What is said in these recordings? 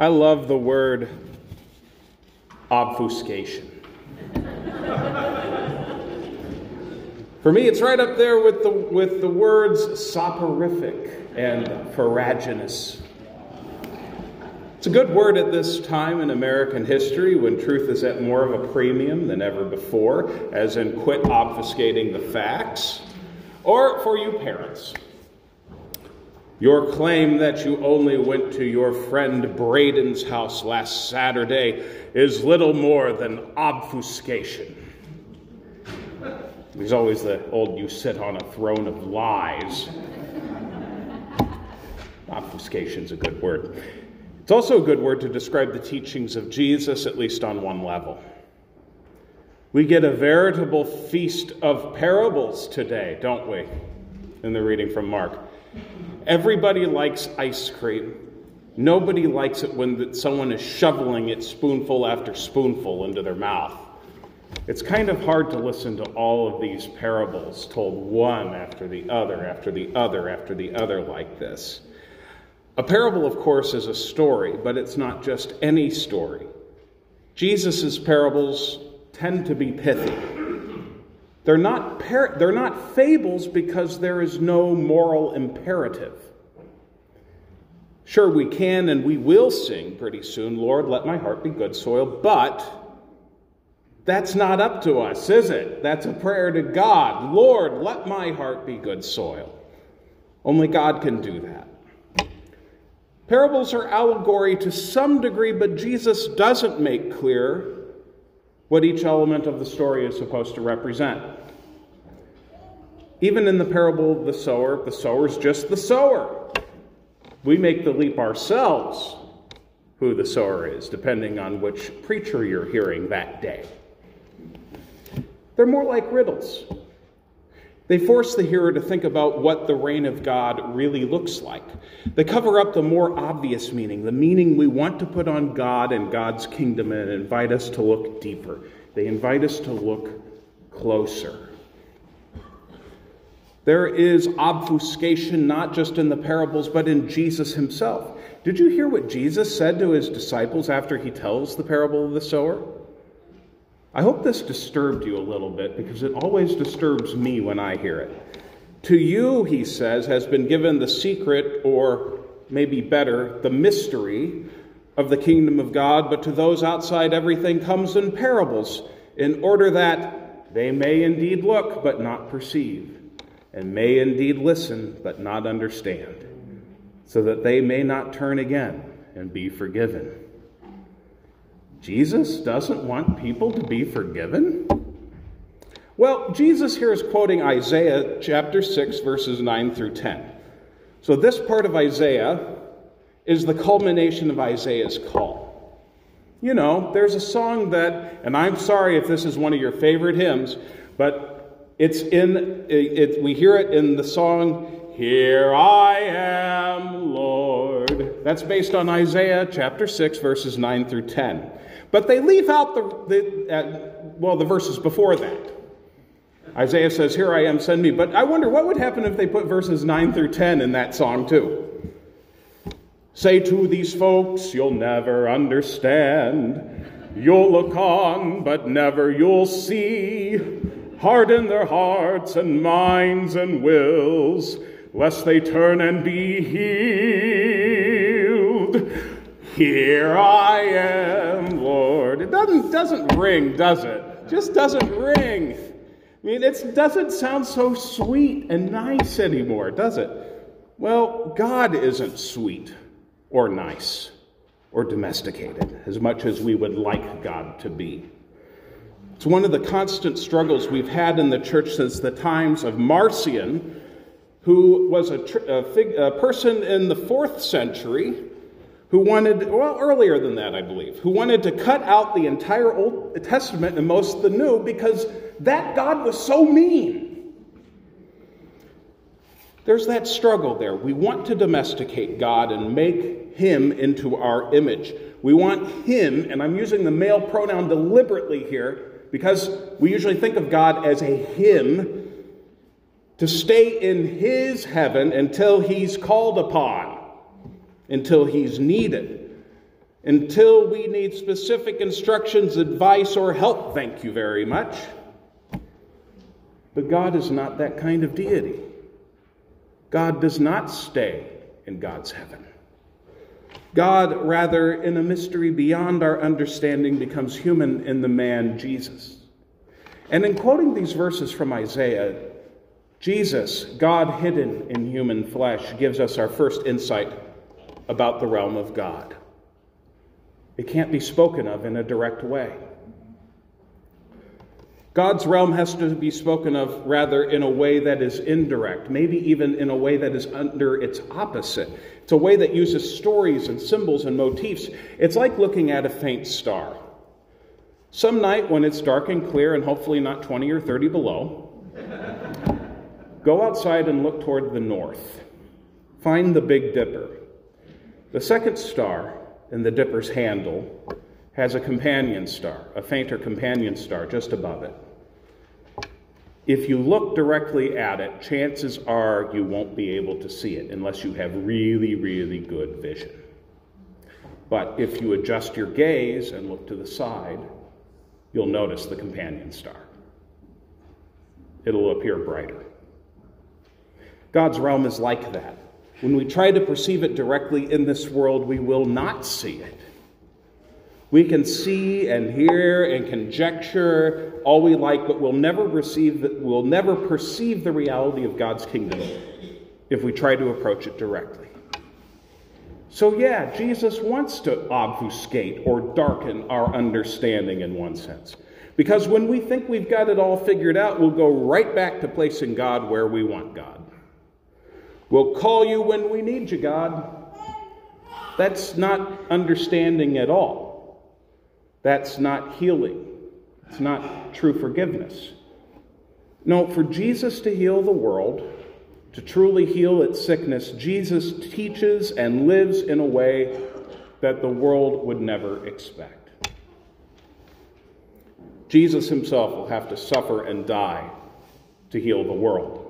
I love the word obfuscation. For me, it's right up there with the, with the words soporific and farraginous. It's a good word at this time in American history when truth is at more of a premium than ever before, as in quit obfuscating the facts. Or for you parents, your claim that you only went to your friend Braden's house last Saturday is little more than obfuscation. There's always the old you sit on a throne of lies. Obfuscation's a good word. It's also a good word to describe the teachings of Jesus, at least on one level. We get a veritable feast of parables today, don't we? In the reading from Mark. Everybody likes ice cream. Nobody likes it when someone is shoveling it spoonful after spoonful into their mouth. It's kind of hard to listen to all of these parables told one after the other, after the other, after the other, like this. A parable, of course, is a story, but it's not just any story. Jesus' parables tend to be pithy. They're not, par- they're not fables because there is no moral imperative. Sure, we can and we will sing pretty soon, Lord, let my heart be good soil, but that's not up to us, is it? That's a prayer to God. Lord, let my heart be good soil. Only God can do that. Parables are allegory to some degree, but Jesus doesn't make clear what each element of the story is supposed to represent. Even in the parable of the sower, the sower's just the sower. We make the leap ourselves who the sower is, depending on which preacher you're hearing that day. They're more like riddles. They force the hearer to think about what the reign of God really looks like. They cover up the more obvious meaning, the meaning we want to put on God and God's kingdom, and invite us to look deeper. They invite us to look closer. There is obfuscation not just in the parables, but in Jesus himself. Did you hear what Jesus said to his disciples after he tells the parable of the sower? I hope this disturbed you a little bit because it always disturbs me when I hear it. To you, he says, has been given the secret, or maybe better, the mystery of the kingdom of God, but to those outside, everything comes in parables, in order that they may indeed look, but not perceive, and may indeed listen, but not understand, so that they may not turn again and be forgiven. Jesus doesn't want people to be forgiven? Well, Jesus here is quoting Isaiah chapter 6, verses 9 through 10. So, this part of Isaiah is the culmination of Isaiah's call. You know, there's a song that, and I'm sorry if this is one of your favorite hymns, but it's in, it, we hear it in the song, Here I am. That's based on Isaiah chapter 6, verses 9 through 10. But they leave out the, the uh, well, the verses before that. Isaiah says, Here I am, send me. But I wonder what would happen if they put verses 9 through 10 in that song, too. Say to these folks, you'll never understand. You'll look on, but never you'll see. Harden their hearts and minds and wills, lest they turn and be healed. Here I am, Lord. It doesn't, doesn't ring, does it? Just doesn't ring. I mean, it doesn't sound so sweet and nice anymore, does it? Well, God isn't sweet or nice or domesticated as much as we would like God to be. It's one of the constant struggles we've had in the church since the times of Marcion, who was a, a, fig, a person in the fourth century who wanted, well, earlier than that, I believe, who wanted to cut out the entire Old Testament and most of the New because that God was so mean. There's that struggle there. We want to domesticate God and make him into our image. We want him, and I'm using the male pronoun deliberately here because we usually think of God as a him, to stay in his heaven until he's called upon until he's needed. until we need specific instructions, advice, or help. Thank you very much. But God is not that kind of deity. God does not stay in God's heaven. God, rather, in a mystery beyond our understanding, becomes human in the man Jesus. And in quoting these verses from Isaiah, Jesus, God hidden in human flesh, gives us our first insight about the realm of God. It can't be spoken of in a direct way. God's realm has to be spoken of rather in a way that is indirect, maybe even in a way that is under its opposite. It's a way that uses stories and symbols and motifs. It's like looking at a faint star. Some night when it's dark and clear and hopefully not 20 or 30 below, go outside and look toward the north. Find the Big Dipper. The second star in the Dipper's handle has a companion star, a fainter companion star just above it. If you look directly at it, chances are you won't be able to see it unless you have really, really good vision. But if you adjust your gaze and look to the side, you'll notice the companion star. It'll appear brighter. God's realm is like that. When we try to perceive it directly in this world, we will not see it. We can see and hear and conjecture all we like, but we'll never receive we'll never perceive the reality of God's kingdom if we try to approach it directly. So yeah, Jesus wants to obfuscate or darken our understanding in one sense. Because when we think we've got it all figured out, we'll go right back to placing God where we want God. We'll call you when we need you, God. That's not understanding at all. That's not healing. It's not true forgiveness. No, for Jesus to heal the world, to truly heal its sickness, Jesus teaches and lives in a way that the world would never expect. Jesus himself will have to suffer and die to heal the world.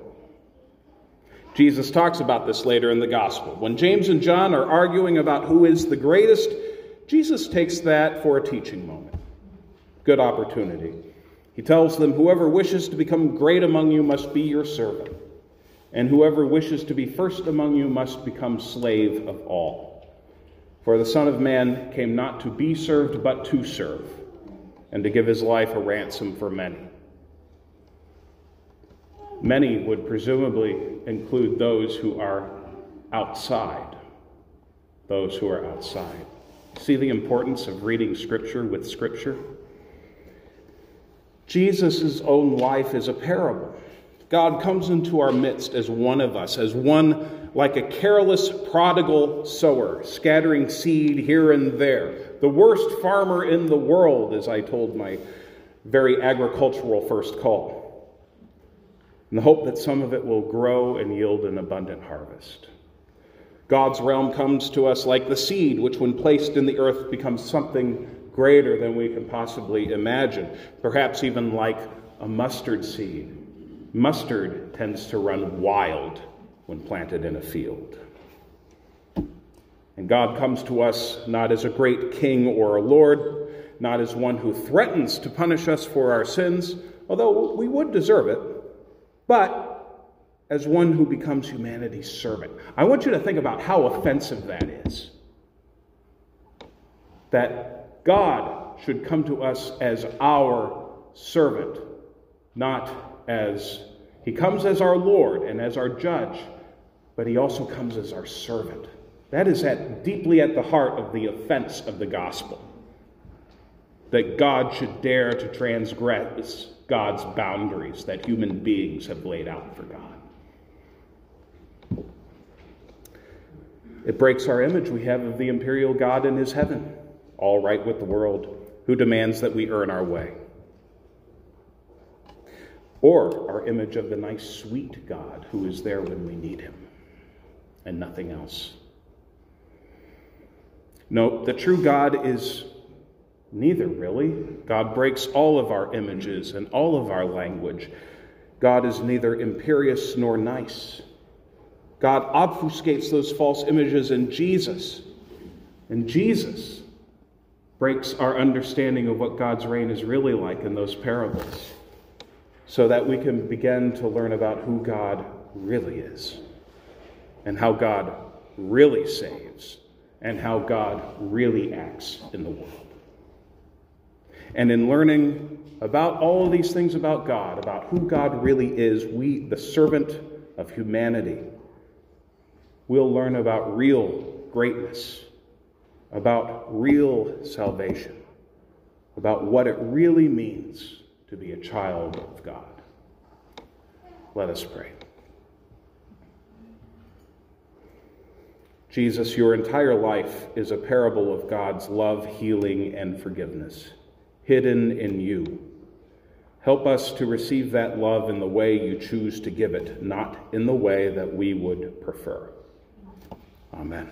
Jesus talks about this later in the gospel. When James and John are arguing about who is the greatest, Jesus takes that for a teaching moment. Good opportunity. He tells them, Whoever wishes to become great among you must be your servant, and whoever wishes to be first among you must become slave of all. For the Son of Man came not to be served, but to serve, and to give his life a ransom for many. Many would presumably include those who are outside. Those who are outside. See the importance of reading Scripture with Scripture? Jesus' own life is a parable. God comes into our midst as one of us, as one like a careless prodigal sower, scattering seed here and there. The worst farmer in the world, as I told my very agricultural first call. In the hope that some of it will grow and yield an abundant harvest. God's realm comes to us like the seed, which, when placed in the earth, becomes something greater than we can possibly imagine, perhaps even like a mustard seed. Mustard tends to run wild when planted in a field. And God comes to us not as a great king or a lord, not as one who threatens to punish us for our sins, although we would deserve it, but as one who becomes humanity's servant. I want you to think about how offensive that is. That God should come to us as our servant, not as he comes as our Lord and as our judge, but he also comes as our servant. That is at, deeply at the heart of the offense of the gospel. That God should dare to transgress God's boundaries that human beings have laid out for God. It breaks our image we have of the imperial God in his heaven, all right with the world, who demands that we earn our way. Or our image of the nice, sweet God who is there when we need him, and nothing else. No, the true God is neither, really. God breaks all of our images and all of our language. God is neither imperious nor nice. God obfuscates those false images in Jesus. And Jesus breaks our understanding of what God's reign is really like in those parables, so that we can begin to learn about who God really is, and how God really saves, and how God really acts in the world. And in learning about all of these things about God, about who God really is, we, the servant of humanity, will learn about real greatness, about real salvation, about what it really means to be a child of God. Let us pray. Jesus, your entire life is a parable of God's love, healing, and forgiveness, hidden in you. Help us to receive that love in the way you choose to give it, not in the way that we would prefer. Amen.